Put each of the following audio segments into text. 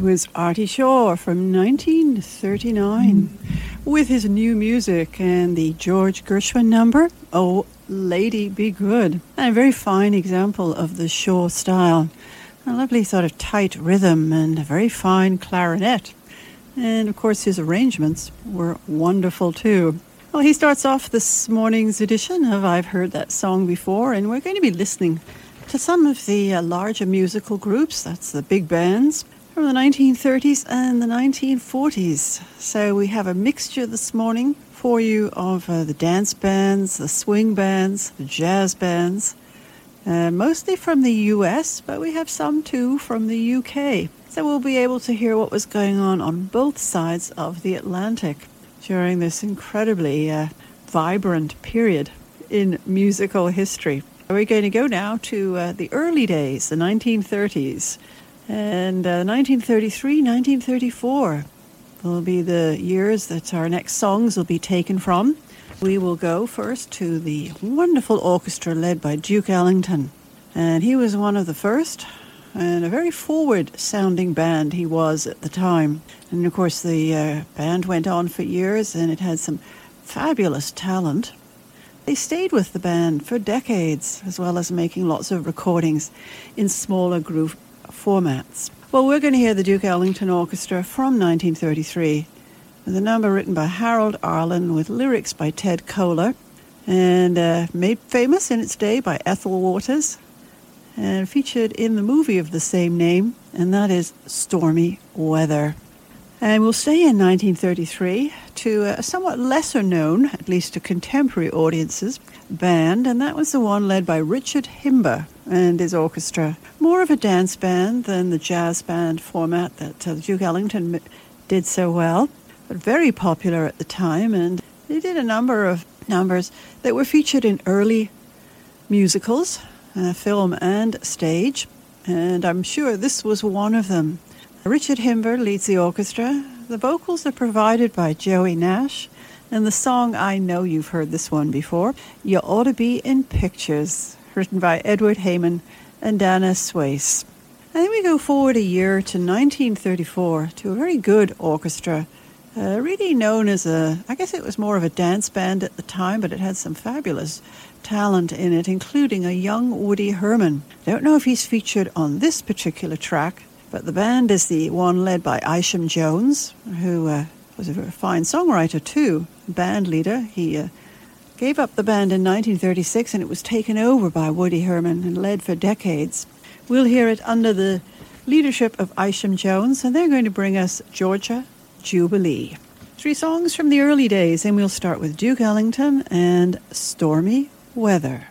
Was Artie Shaw from 1939 mm. with his new music and the George Gershwin number, Oh Lady Be Good. And a very fine example of the Shaw style. A lovely sort of tight rhythm and a very fine clarinet. And of course, his arrangements were wonderful too. Well, he starts off this morning's edition of I've Heard That Song Before, and we're going to be listening to some of the uh, larger musical groups, that's the big bands, from the 1930s and the 1940s. So we have a mixture this morning for you of uh, the dance bands, the swing bands, the jazz bands, uh, mostly from the US, but we have some too from the UK. So we'll be able to hear what was going on on both sides of the Atlantic during this incredibly uh, vibrant period in musical history. We're going to go now to uh, the early days, the 1930s. And uh, 1933, 1934, will be the years that our next songs will be taken from. We will go first to the wonderful orchestra led by Duke Ellington. And he was one of the first, and a very forward sounding band he was at the time. And of course, the uh, band went on for years and it had some fabulous talent. They stayed with the band for decades, as well as making lots of recordings in smaller group formats. Well, we're going to hear the Duke Ellington Orchestra from 1933, with a number written by Harold Arlen with lyrics by Ted Koehler, and uh, made famous in its day by Ethel Waters, and featured in the movie of the same name, and that is Stormy Weather. And we'll stay in 1933 to a somewhat lesser known, at least to contemporary audiences, band, and that was the one led by Richard Himber and his orchestra. More of a dance band than the jazz band format that uh, Duke Ellington did so well, but very popular at the time, and they did a number of numbers that were featured in early musicals uh, film and stage, and I'm sure this was one of them. Richard Himber leads the orchestra. The vocals are provided by Joey Nash, and the song, I know you've heard this one before, You Ought to Be in Pictures, written by Edward Heyman and Dana Suesse. And then we go forward a year to 1934 to a very good orchestra, uh, really known as a, I guess it was more of a dance band at the time, but it had some fabulous talent in it, including a young Woody Herman. Don't know if he's featured on this particular track, but the band is the one led by Isham Jones, who uh, was a fine songwriter too, band leader. He uh, gave up the band in 1936 and it was taken over by Woody Herman and led for decades. We'll hear it under the leadership of Isham Jones, and they're going to bring us Georgia Jubilee. Three songs from the early days, and we'll start with Duke Ellington and Stormy Weather.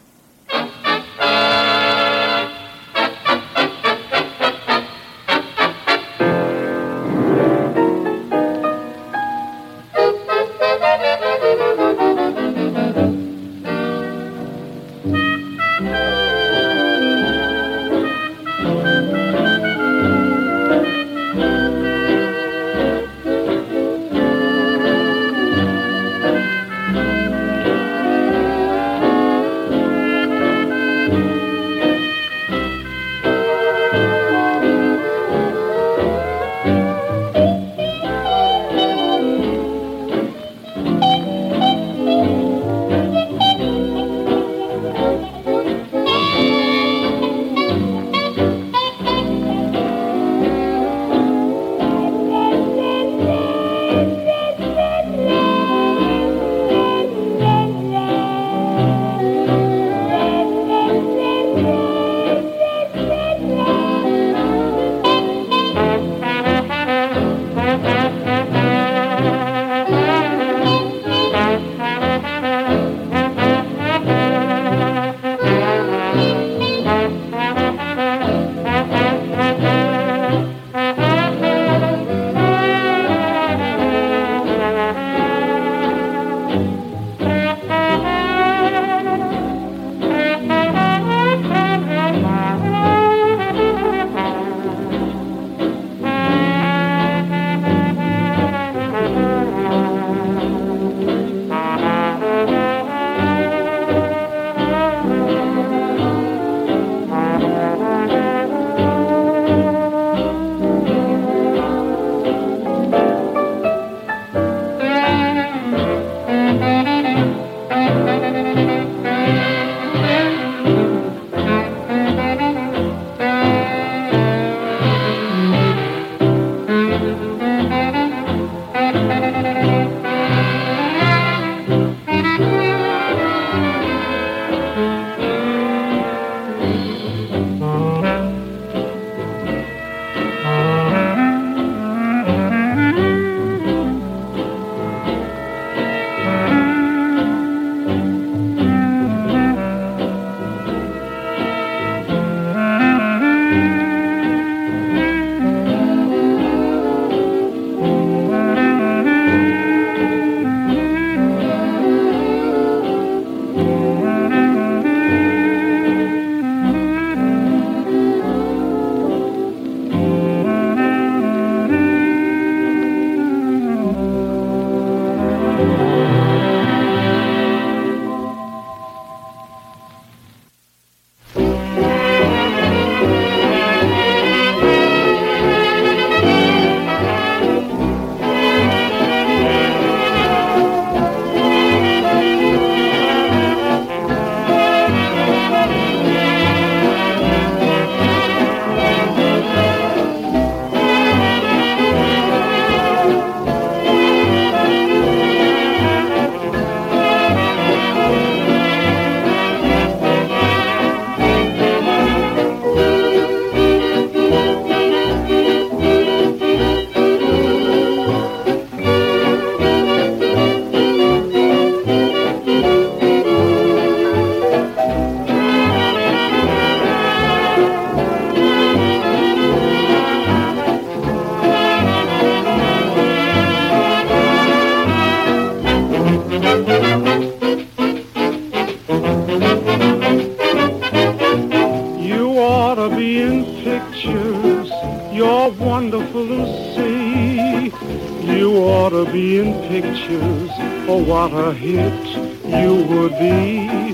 Hit you would be.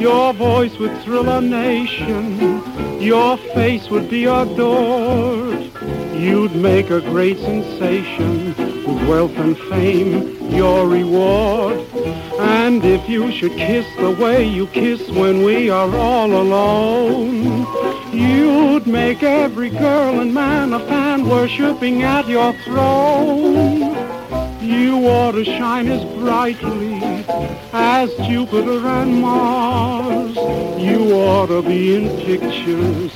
Your voice would thrill a nation, your face would be adored. You'd make a great sensation with wealth and fame, your reward. And if you should kiss the way you kiss when we are all alone, you'd make every girl and man a fan worshipping at your throne. You ought to shine as brightly as Jupiter and Mars. You ought to be in pictures,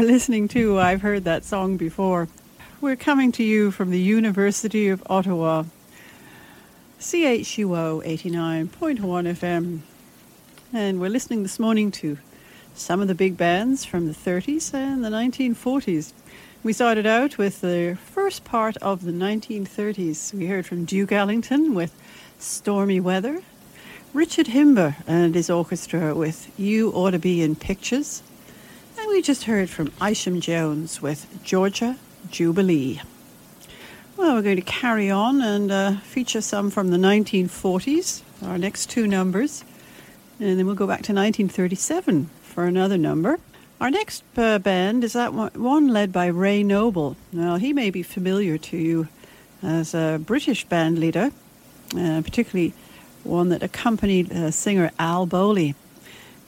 are listening to I've Heard That Song Before. We're coming to you from the University of Ottawa, CHUO 89.1 FM. And we're listening this morning to some of the big bands from the 30s and the 1940s. We started out with the first part of the 1930s. We heard from Duke Ellington with Stormy Weather, Richard Himber and his orchestra with You Ought to Be in Pictures, we just heard from Isham Jones with Georgia Jubilee. Well, we're going to carry on and uh, feature some from the 1940s, our next two numbers. And then we'll go back to 1937 for another number. Our next uh, band is that one, led by Ray Noble. Now, he may be familiar to you as a British band leader, uh, particularly one that accompanied uh, singer Al Bowlly.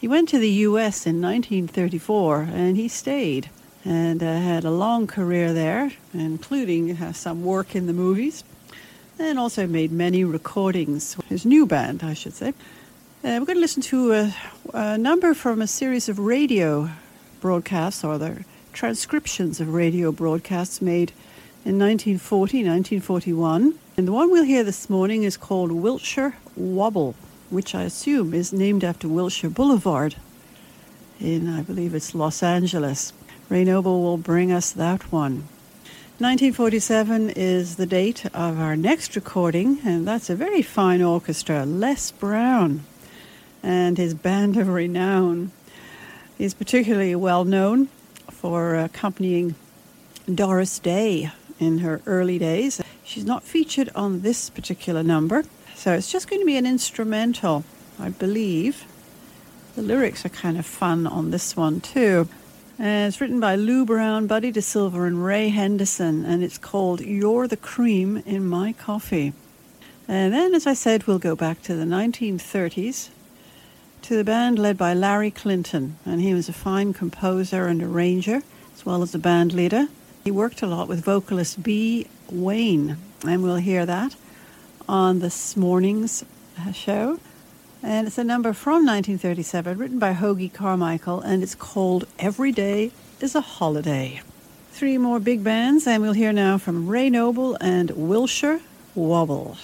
He went to the US in 1934 and he stayed and uh, had a long career there, including uh, some work in the movies, and also made many recordings. His new band, I should say. Uh, we're going to listen to a, a, number from a series of radio broadcasts, or the transcriptions of radio broadcasts made in 1940, 1941. And the one we'll hear this morning is called Wiltshire Wobble, which I assume is named after Wilshire Boulevard in, I believe it's Los Angeles. Ray Noble will bring us that one. 1947 is the date of our next recording, and that's a very fine orchestra, Les Brown and his band of renown. He's particularly well known for accompanying Doris Day in her early days. She's not featured on this particular number, so it's just going to be an instrumental, I believe. The lyrics are kind of fun on this one, too. Uh, it's written by Lew Brown, Buddy DeSylva, and Ray Henderson, and it's called You're the Cream in My Coffee. And then, as I said, we'll go back to the 1930s to the band led by Larry Clinton, and he was a fine composer and arranger, as well as a band leader. He worked a lot with vocalist Bea Wain, and we'll hear that on this morning's show. And it's a number from 1937, written by Hoagy Carmichael, and it's called Every Day is a Holiday. Three more big bands, and we'll hear now from Ray Noble and Wilshire Wobble.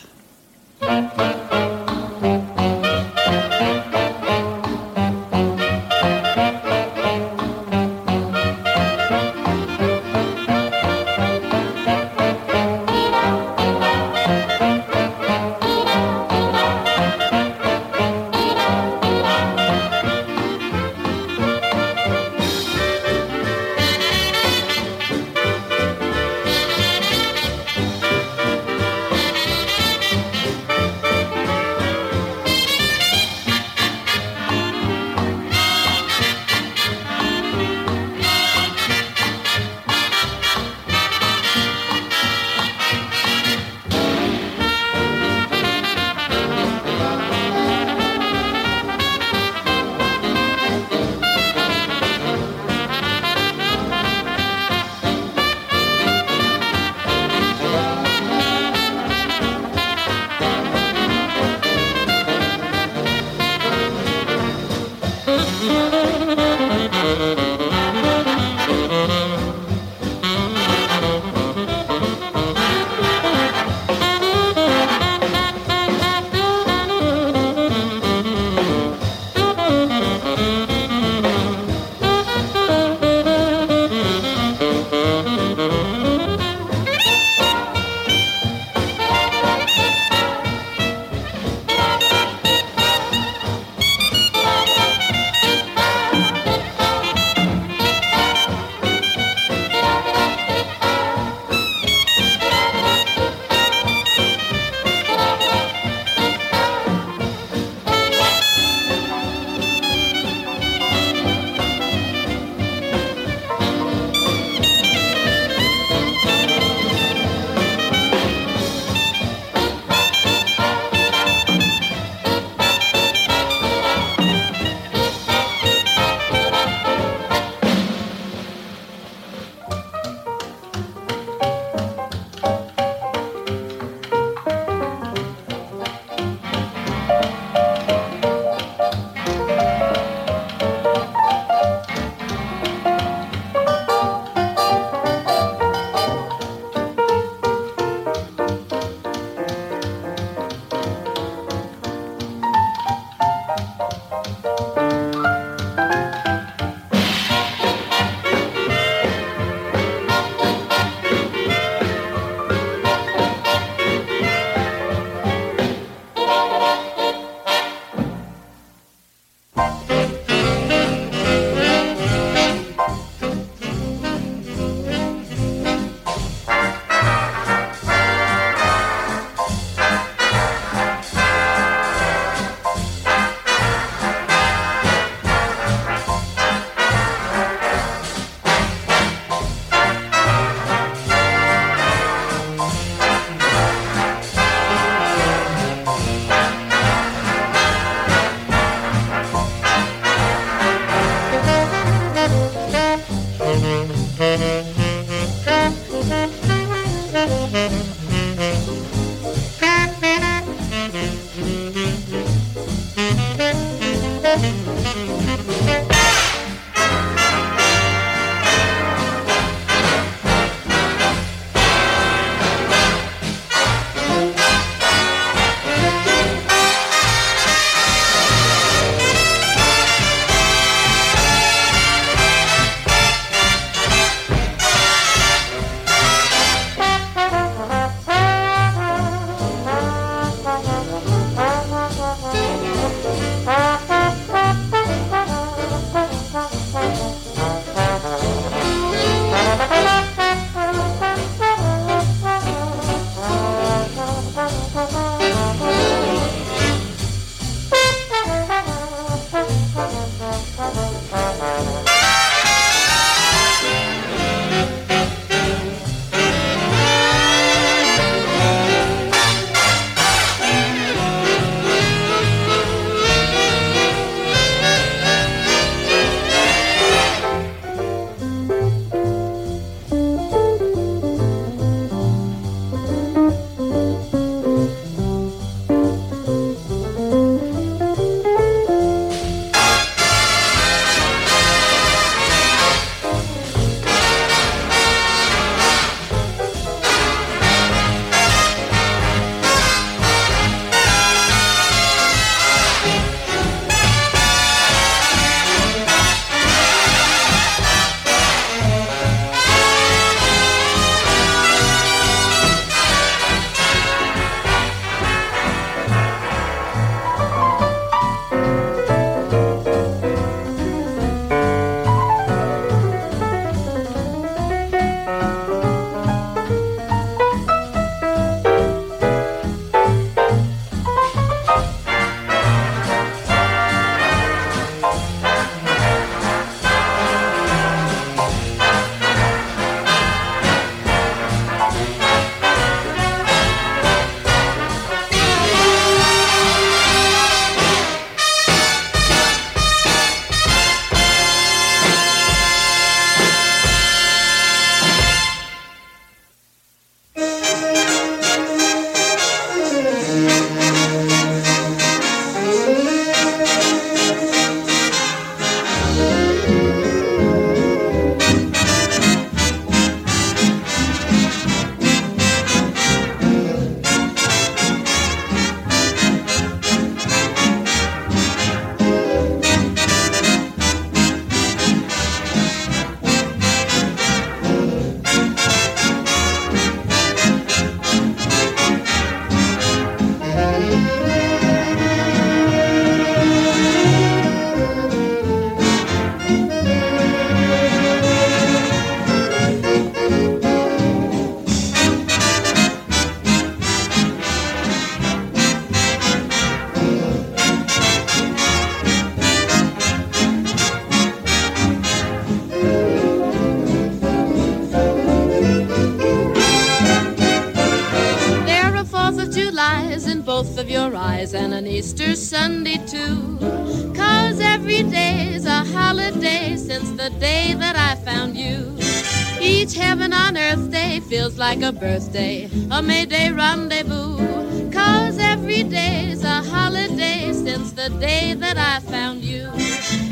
Like a birthday, a May Day rendezvous. Cause every day's a holiday since the day that I found you.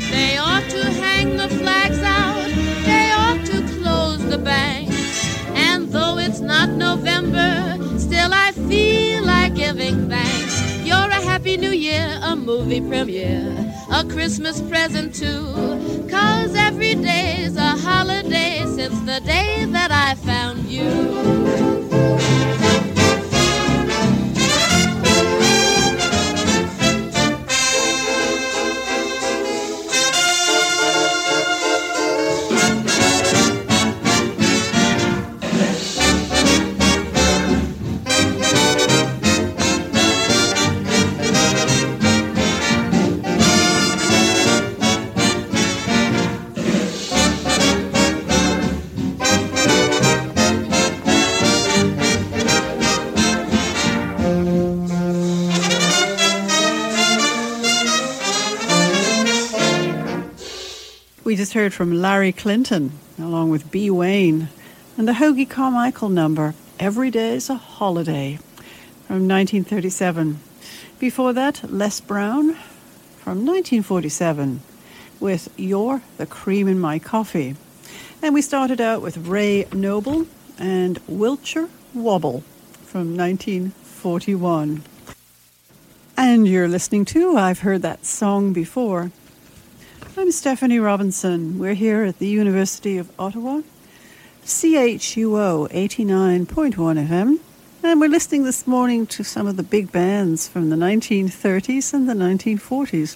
They ought to hang the flags out, they ought to close the banks. And though it's not November, still I feel like giving thanks. You're a happy new year, a movie premiere, a Christmas present too. The day that I found you. We just heard from Larry Clinton along with Bea Wain and the Hoagy Carmichael number, Every Day's a Holiday, from 1937. Before that, Les Brown, from 1947, with You're the Cream in My Coffee. And we started out with Ray Noble and Wiltshire Wobble from 1941. And you're listening to I've Heard That Song Before. I'm Stephanie Robinson. We're here at the University of Ottawa, CHUO 89.1 FM, and we're listening this morning to some of the big bands from the 1930s and the 1940s.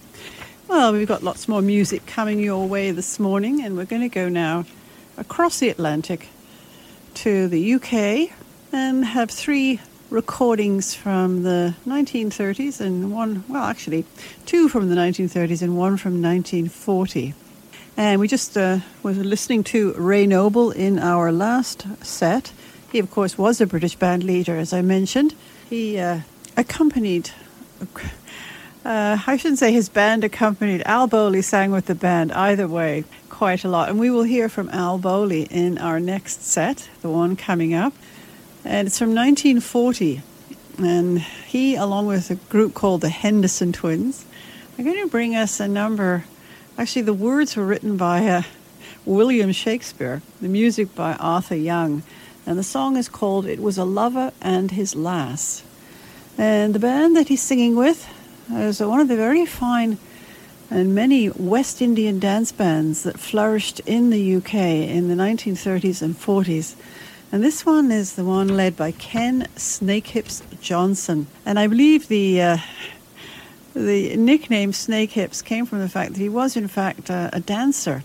Well, we've got lots more music coming your way this morning, and we're going to go now across the Atlantic to the UK and have three recordings from the 1930s and one, well, actually, two from the 1930s and one from 1940. And we just uh, was listening to Ray Noble in our last set. He, of course, was a British band leader, as I mentioned. He uh, accompanied, uh, I shouldn't say his band accompanied, Al Bowlly sang with the band, either way quite a lot. And we will hear from Al Bowlly in our next set, the one coming up. And it's from 1940. And he, along with a group called the Henderson Twins, are going to bring us a number. Actually, the words were written by uh, William Shakespeare, the music by Arthur Young. And the song is called It Was a Lover and His Lass. And the band that he's singing with is one of the very fine and many West Indian dance bands that flourished in the UK in the 1930s and 40s. And this one is the one led by Ken Snakehips Johnson. And I believe the uh, the nickname Snakehips came from the fact that he was, in fact, uh, a dancer,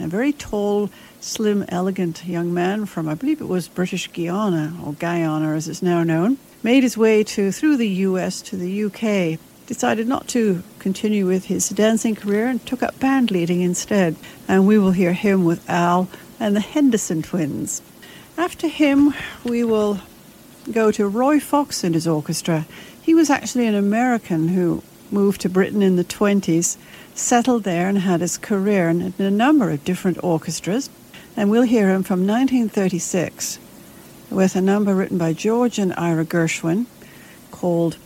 a very tall, slim, elegant young man from, I believe it was British Guiana, or Guyana as it's now known, made his way to through the US to the UK decided not to continue with his dancing career and took up band leading instead. And we will hear him with Al and the Henderson twins. After him, we will go to Roy Fox and his orchestra. He was actually an American who moved to Britain in the 20s, settled there, and had his career in a number of different orchestras. And we'll hear him from 1936 with a number written by George and Ira Gershwin called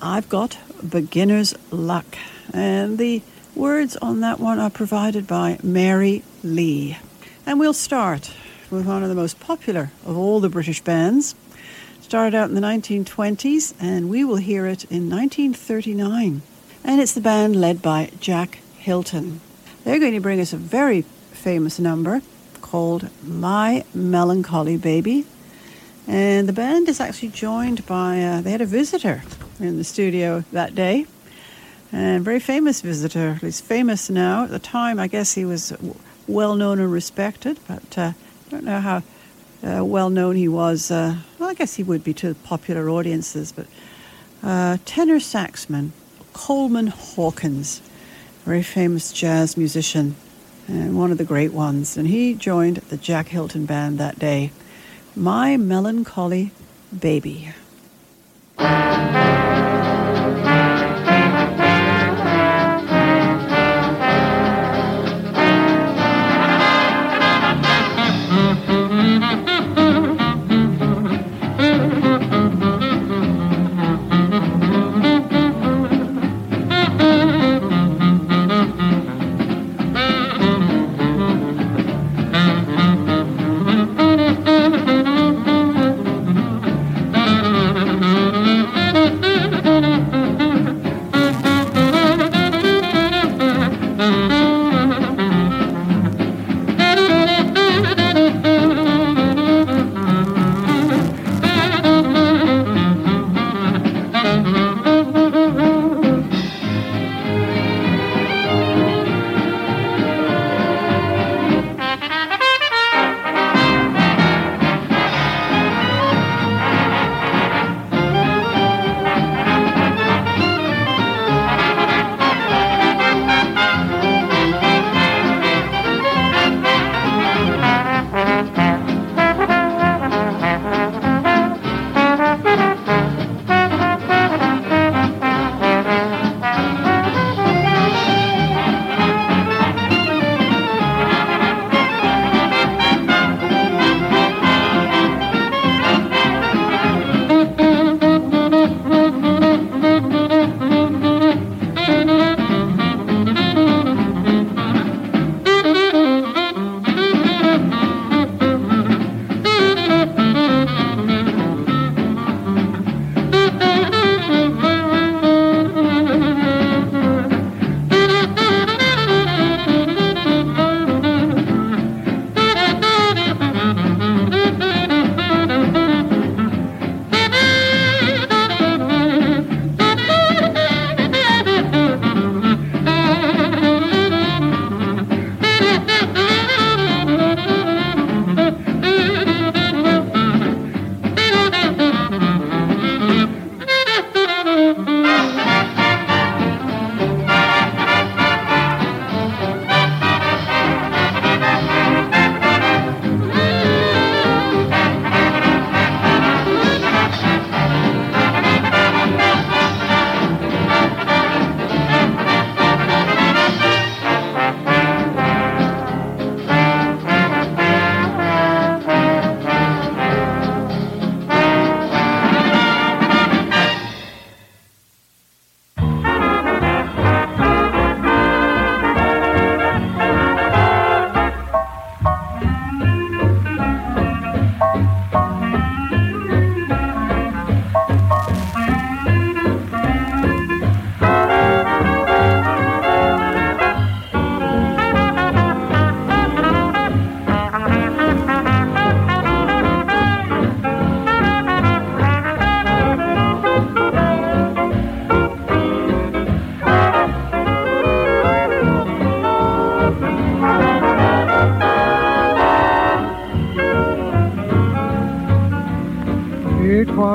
I've Got Beginner's Luck. And the words on that one are provided by Mary Lee. And we'll start with one of the most popular of all the British bands. Started out in the 1920s, and we will hear it in 1939. And it's the band led by Jack Hylton. They're going to bring us a very famous number called My Melancholy Baby. And the band is actually joined by, uh, they had a visitor in the studio that day. And very famous visitor. He's famous now. At the time, I guess he was well known and respected, but uh, don't know how uh, well known he was. Uh, well, I guess he would be to popular audiences, but uh, tenor saxman Coleman Hawkins, very famous jazz musician and one of the great ones. And he joined the Jack Hylton band that day. My Melancholy Baby.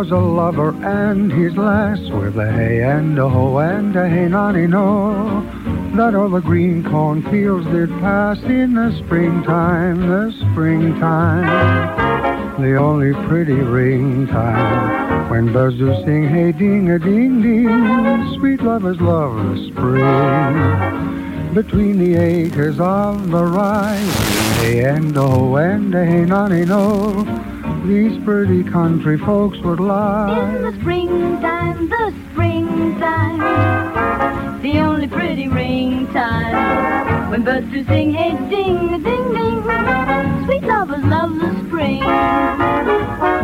Was a lover and his lass with a hey and a ho and a hey nonny no. That all the green cornfields did pass in the springtime, the springtime. The only pretty ring time when birds do sing hey ding a ding ding. Sweet lovers love the spring between the acres of the rye. Hey and a ho and a hey nonny no these pretty country folks would lie. In the springtime, the springtime, the only pretty ring time, when birds do sing, hey ding, ding, ding, sweet lovers love the spring.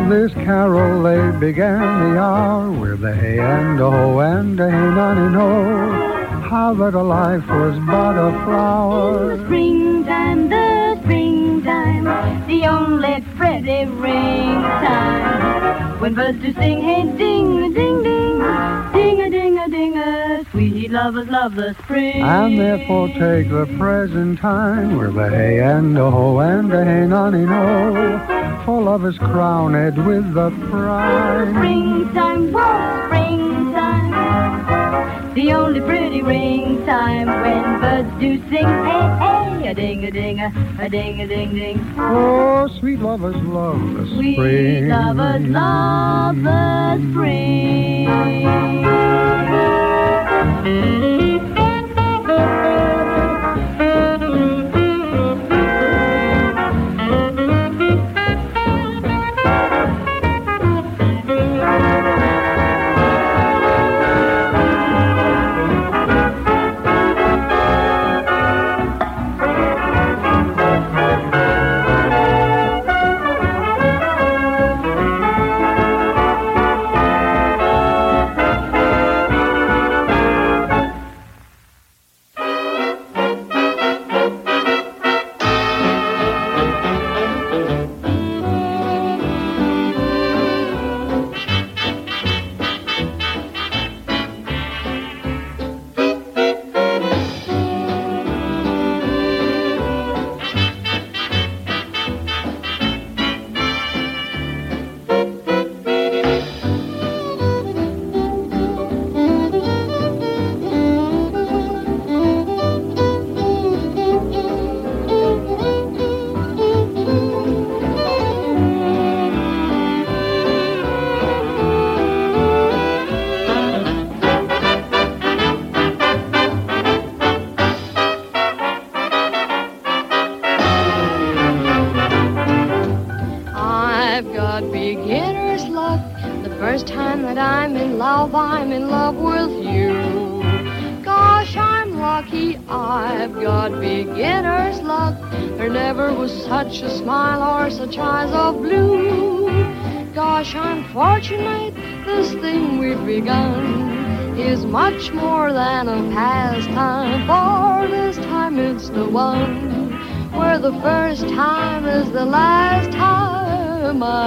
This carol they began the hour with a hey and a ho and a hey nonny no. How that a life was but a flower. In the springtime, the springtime, the only pretty ring time. When birds do sing, hey ding a ding ding, ding a ding a ding a, sweet lovers love the spring. And therefore take the present time with a hey and a ho and a hey nonny no. For love is crowned with the prime. Springtime, whoa, springtime, the only pretty ring time when birds do sing, hey hey, a ding a ding a, a ding a ding ding. Oh, sweet lovers love the Sweet spring. lovers love the I've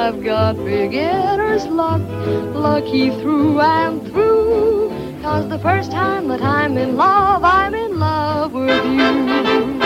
I've got beginner's luck, lucky through and through. Cause the first time that I'm in love, I'm in love with you.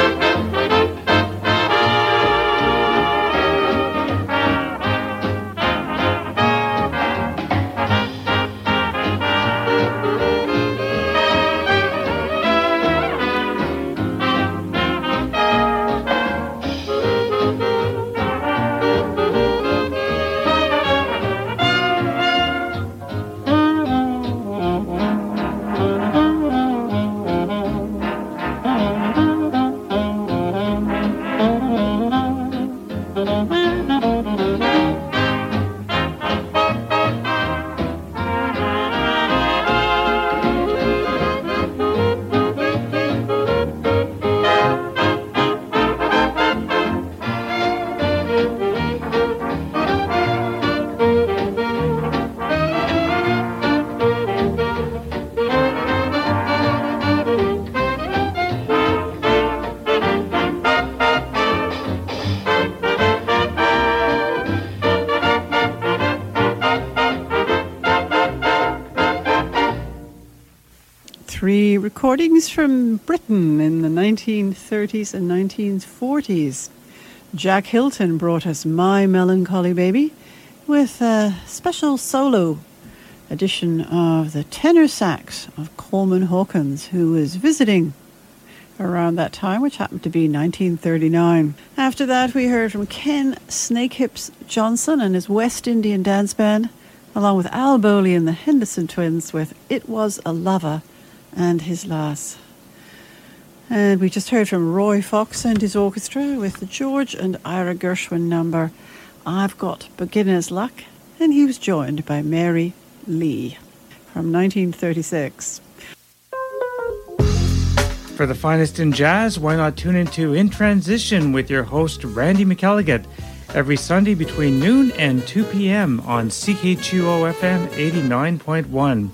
Recordings from Britain in the 1930s and 1940s. Jack Hylton brought us My Melancholy Baby, with a special solo edition of the tenor sax of Coleman Hawkins, who was visiting around that time, which happened to be 1939. After that, we heard from Ken Snakehips Johnson and his West Indian Dance Band, along with Al Bowlly and the Henderson Twins with It Was a Lover and His Lass. And we just heard from Roy Fox and his orchestra with the George and Ira Gershwin number I've Got Beginner's Luck, and he was joined by Mary Lee from 1936. For the finest in jazz, why not tune into In Transition with your host Randy McElligott every Sunday between noon and 2 p.m. on CKGO FM 89.1.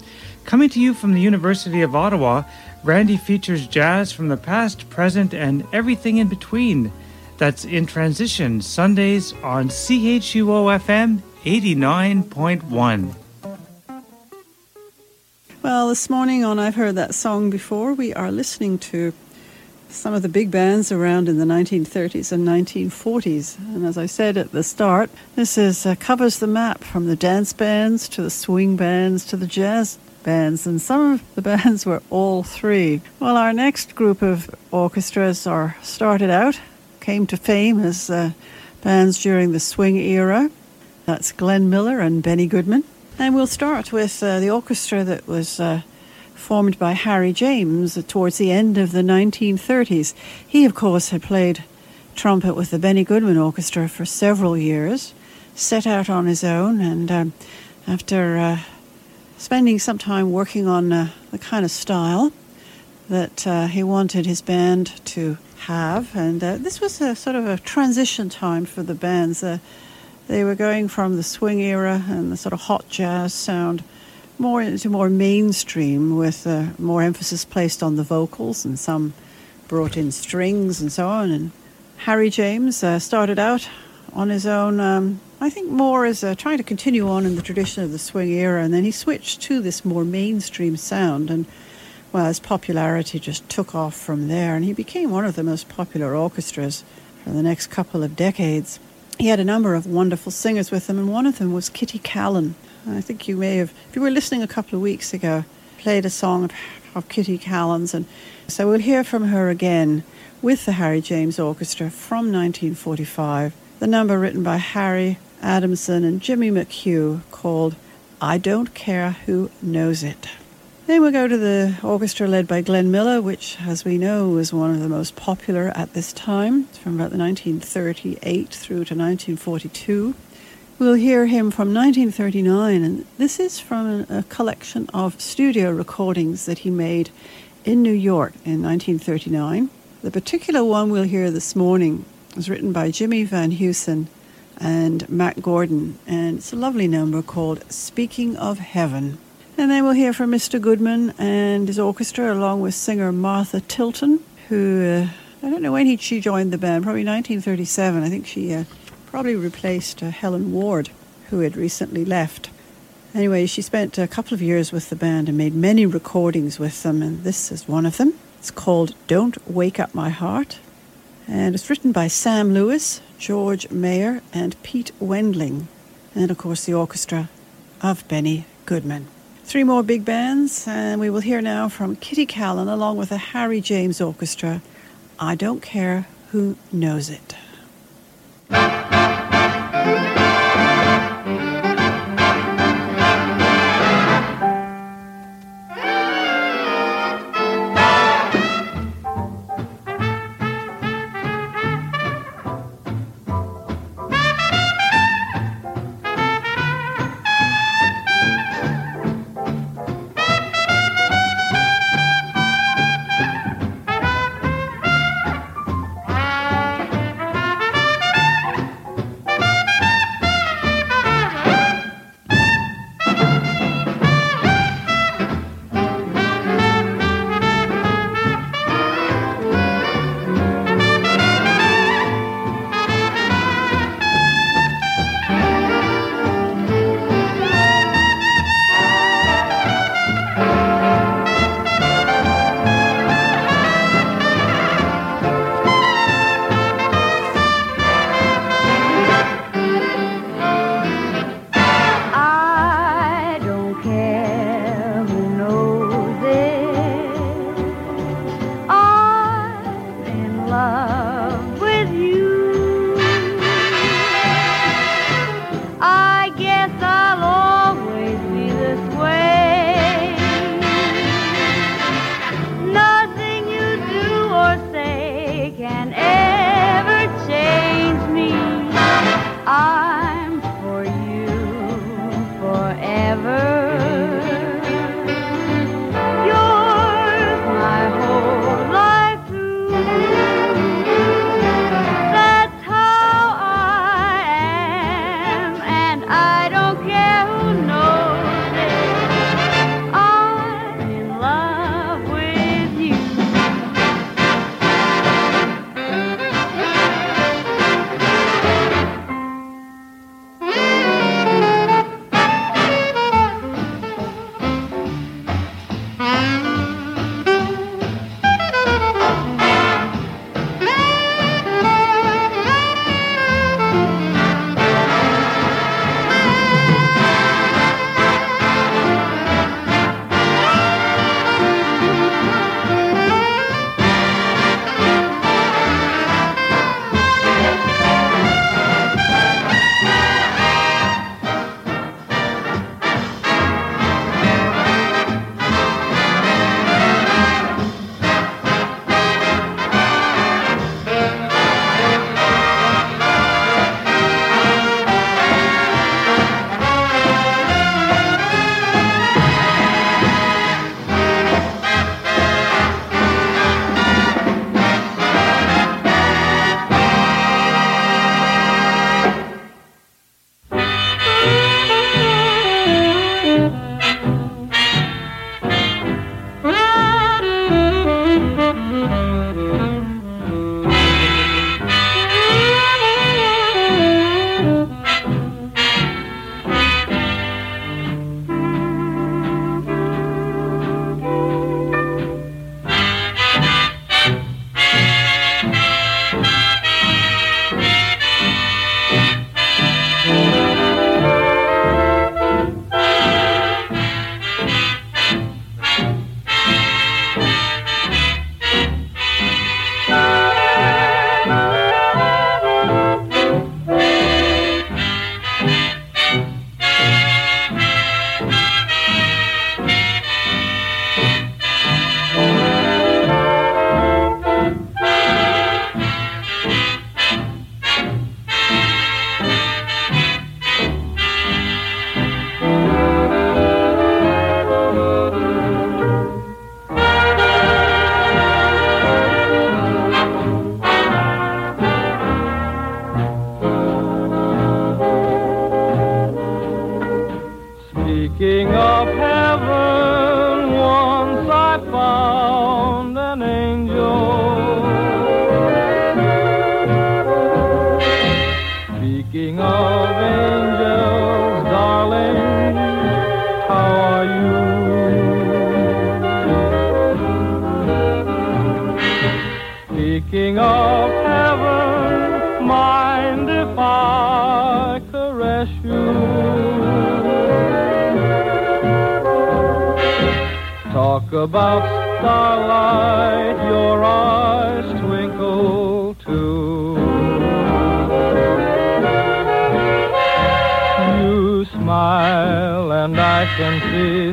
Coming to you from the University of Ottawa, Randy features jazz from the past, present, and everything in between. That's in transition Sundays on CHUO FM 89.1. Well, this morning on I've Heard That Song Before, we are listening to some of the big bands around in the 1930s and 1940s. And as I said at the start, this is uh, covers the map from the dance bands to the swing bands to the jazz bands, and some of the bands were all three. Well, our next group of orchestras are started out came to fame as uh, bands during the swing era. That's Glenn Miller and Benny Goodman. And we'll start with uh, the orchestra that was uh, formed by Harry James towards the end of the 1930s. He, of course, had played trumpet with the Benny Goodman Orchestra for several years, set out on his own, and um, after uh, spending some time working on uh, the kind of style that uh, he wanted his band to have. And uh, this was a sort of a transition time for the bands. Uh, they were going from the swing era and the sort of hot jazz sound more into more mainstream with uh, more emphasis placed on the vocals and some brought in strings and so on. And Harry James uh, started out on his own, um, I think more as uh, trying to continue on in the tradition of the swing era, and then he switched to this more mainstream sound and well, his popularity just took off from there, and he became one of the most popular orchestras for the next couple of decades. He had a number of wonderful singers with him, and one of them was Kitty Kallen. I think you may have, if you were listening a couple of weeks ago, played a song of, of Kitty Kallen's, and so we'll hear from her again with the Harry James Orchestra from 1945. The number written by Harry Adamson and Jimmy McHugh called I Don't Care Who Knows It. Then we go to the orchestra led by Glenn Miller, which, as we know, was one of the most popular at this time, from about 1938 through to 1942. We'll hear him from 1939, and this is from a collection of studio recordings that he made in New York in 1939. The particular one we'll hear this morning was written by Jimmy Van Heusen and Mack Gordon, and it's a lovely number called Speaking of Heaven. And then we'll hear from Mr. Goodman and his orchestra, along with singer Martha Tilton, who uh, I don't know when he, she joined the band, probably 1937. I think she uh, probably replaced uh, Helen Ward, who had recently left. Anyway, she spent a couple of years with the band and made many recordings with them, and this is one of them. It's called Don't Wake Up My Heart, and it's written by Sam Lewis, George Meyer, and Pete Wendling, and of course the orchestra of Benny Goodman. Three more big bands, and we will hear now from Kitty Kallen along with the Harry James Orchestra. I don't care who knows it.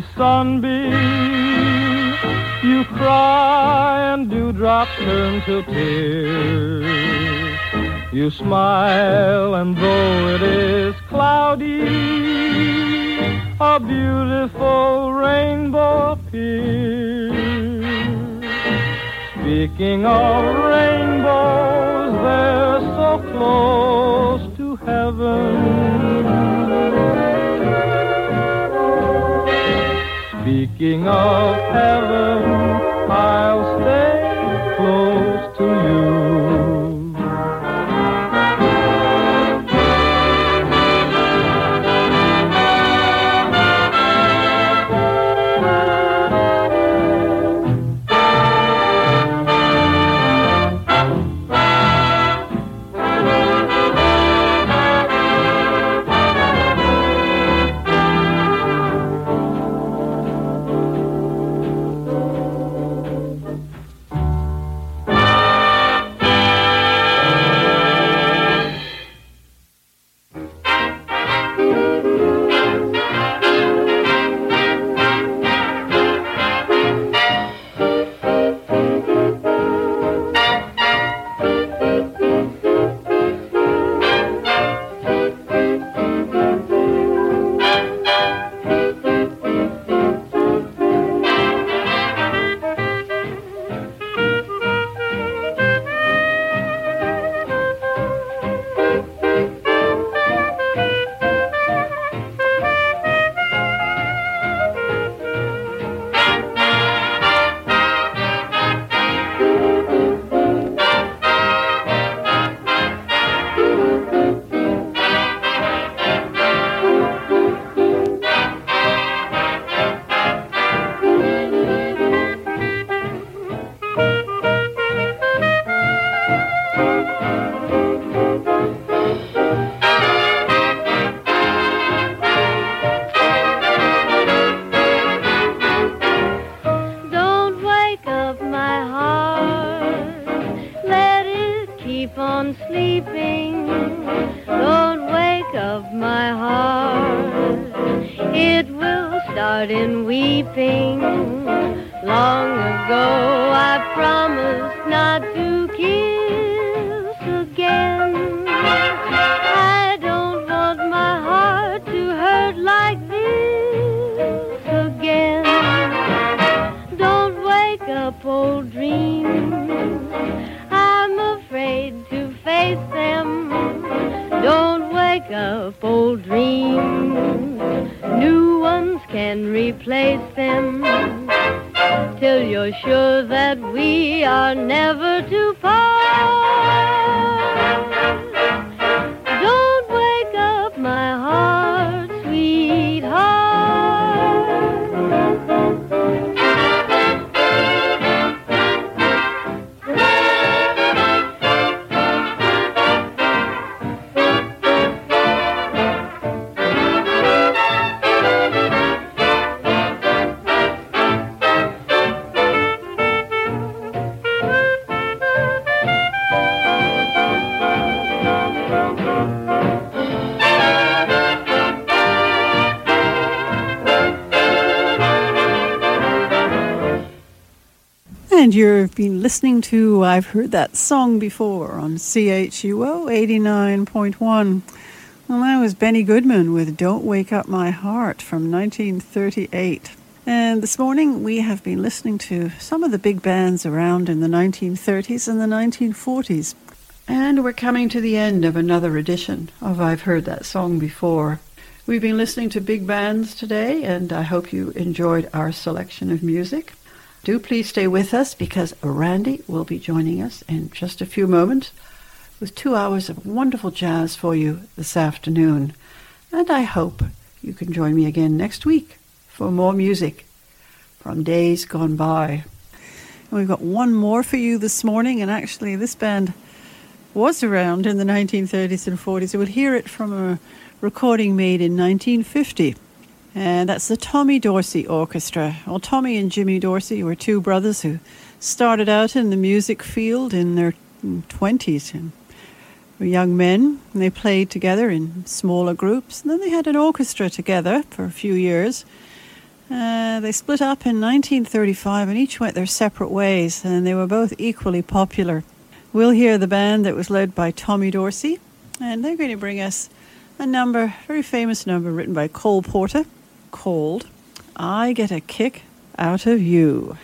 See sunbeams. You cry and dewdrops turn to tears. You smile and though it is cloudy, a beautiful rainbow appears. Speaking of rainbows, they're so close to heaven. Speaking of heaven, I'll stay close you've been listening to I've Heard That Song Before on CHUO 89.1. Well, that was Benny Goodman with Don't Wake Up My Heart from 1938. And this morning we have been listening to some of the big bands around in the 1930s and the 1940s. And we're coming to the end of another edition of I've Heard That Song Before. We've been listening to big bands today, and I hope you enjoyed our selection of music. Do please stay with us because Randy will be joining us in just a few moments with two hours of wonderful jazz for you this afternoon. And I hope you can join me again next week for more music from days gone by. And we've got one more for you this morning, and actually, this band was around in the 1930s and 40s. You will hear it from a recording made in 1950. And that's the Tommy Dorsey Orchestra. Well, Tommy and Jimmy Dorsey were two brothers who started out in the music field in their 20s and were young men. And they played together in smaller groups. And then they had an orchestra together for a few years. Uh, they split up in 1935 and each went their separate ways, and they were both equally popular. We'll hear the band that was led by Tommy Dorsey, and they're going to bring us a number, very famous number written by Cole Porter, called I Get a Kick Out of You.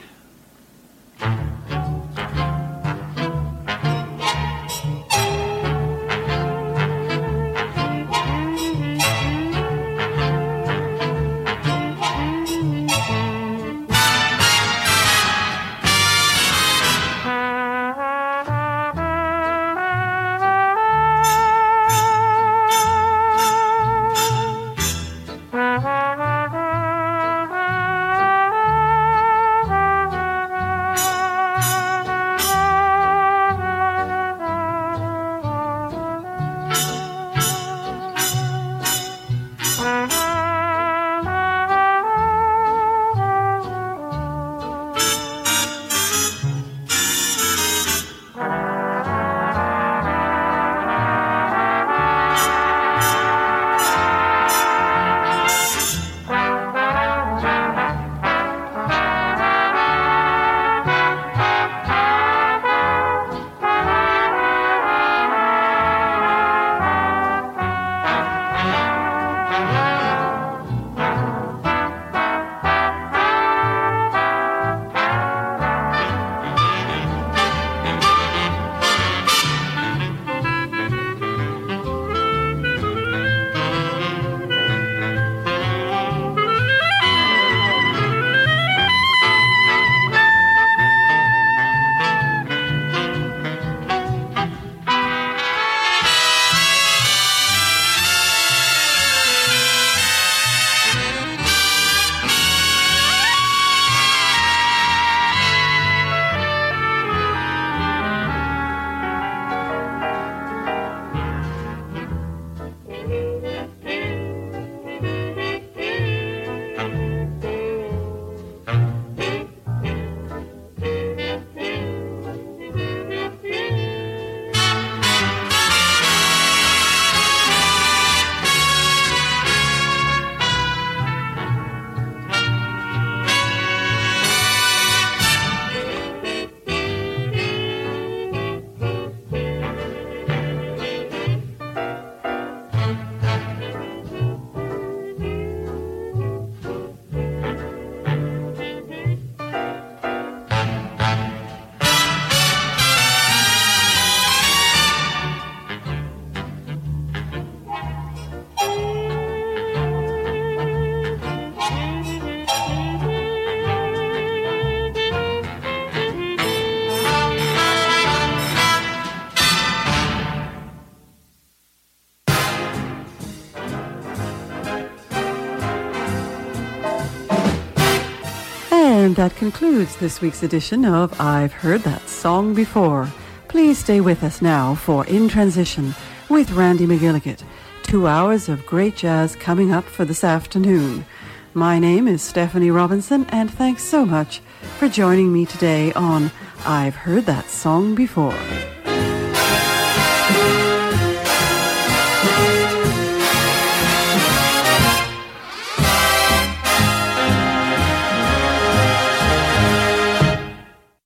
That concludes this week's edition of I've Heard That Song Before. Please stay with us now for In Transition with Randy McGilligan. Two hours of great jazz coming up for this afternoon. My name is Stephanie Robinson, and thanks so much for joining me today on I've Heard That Song Before.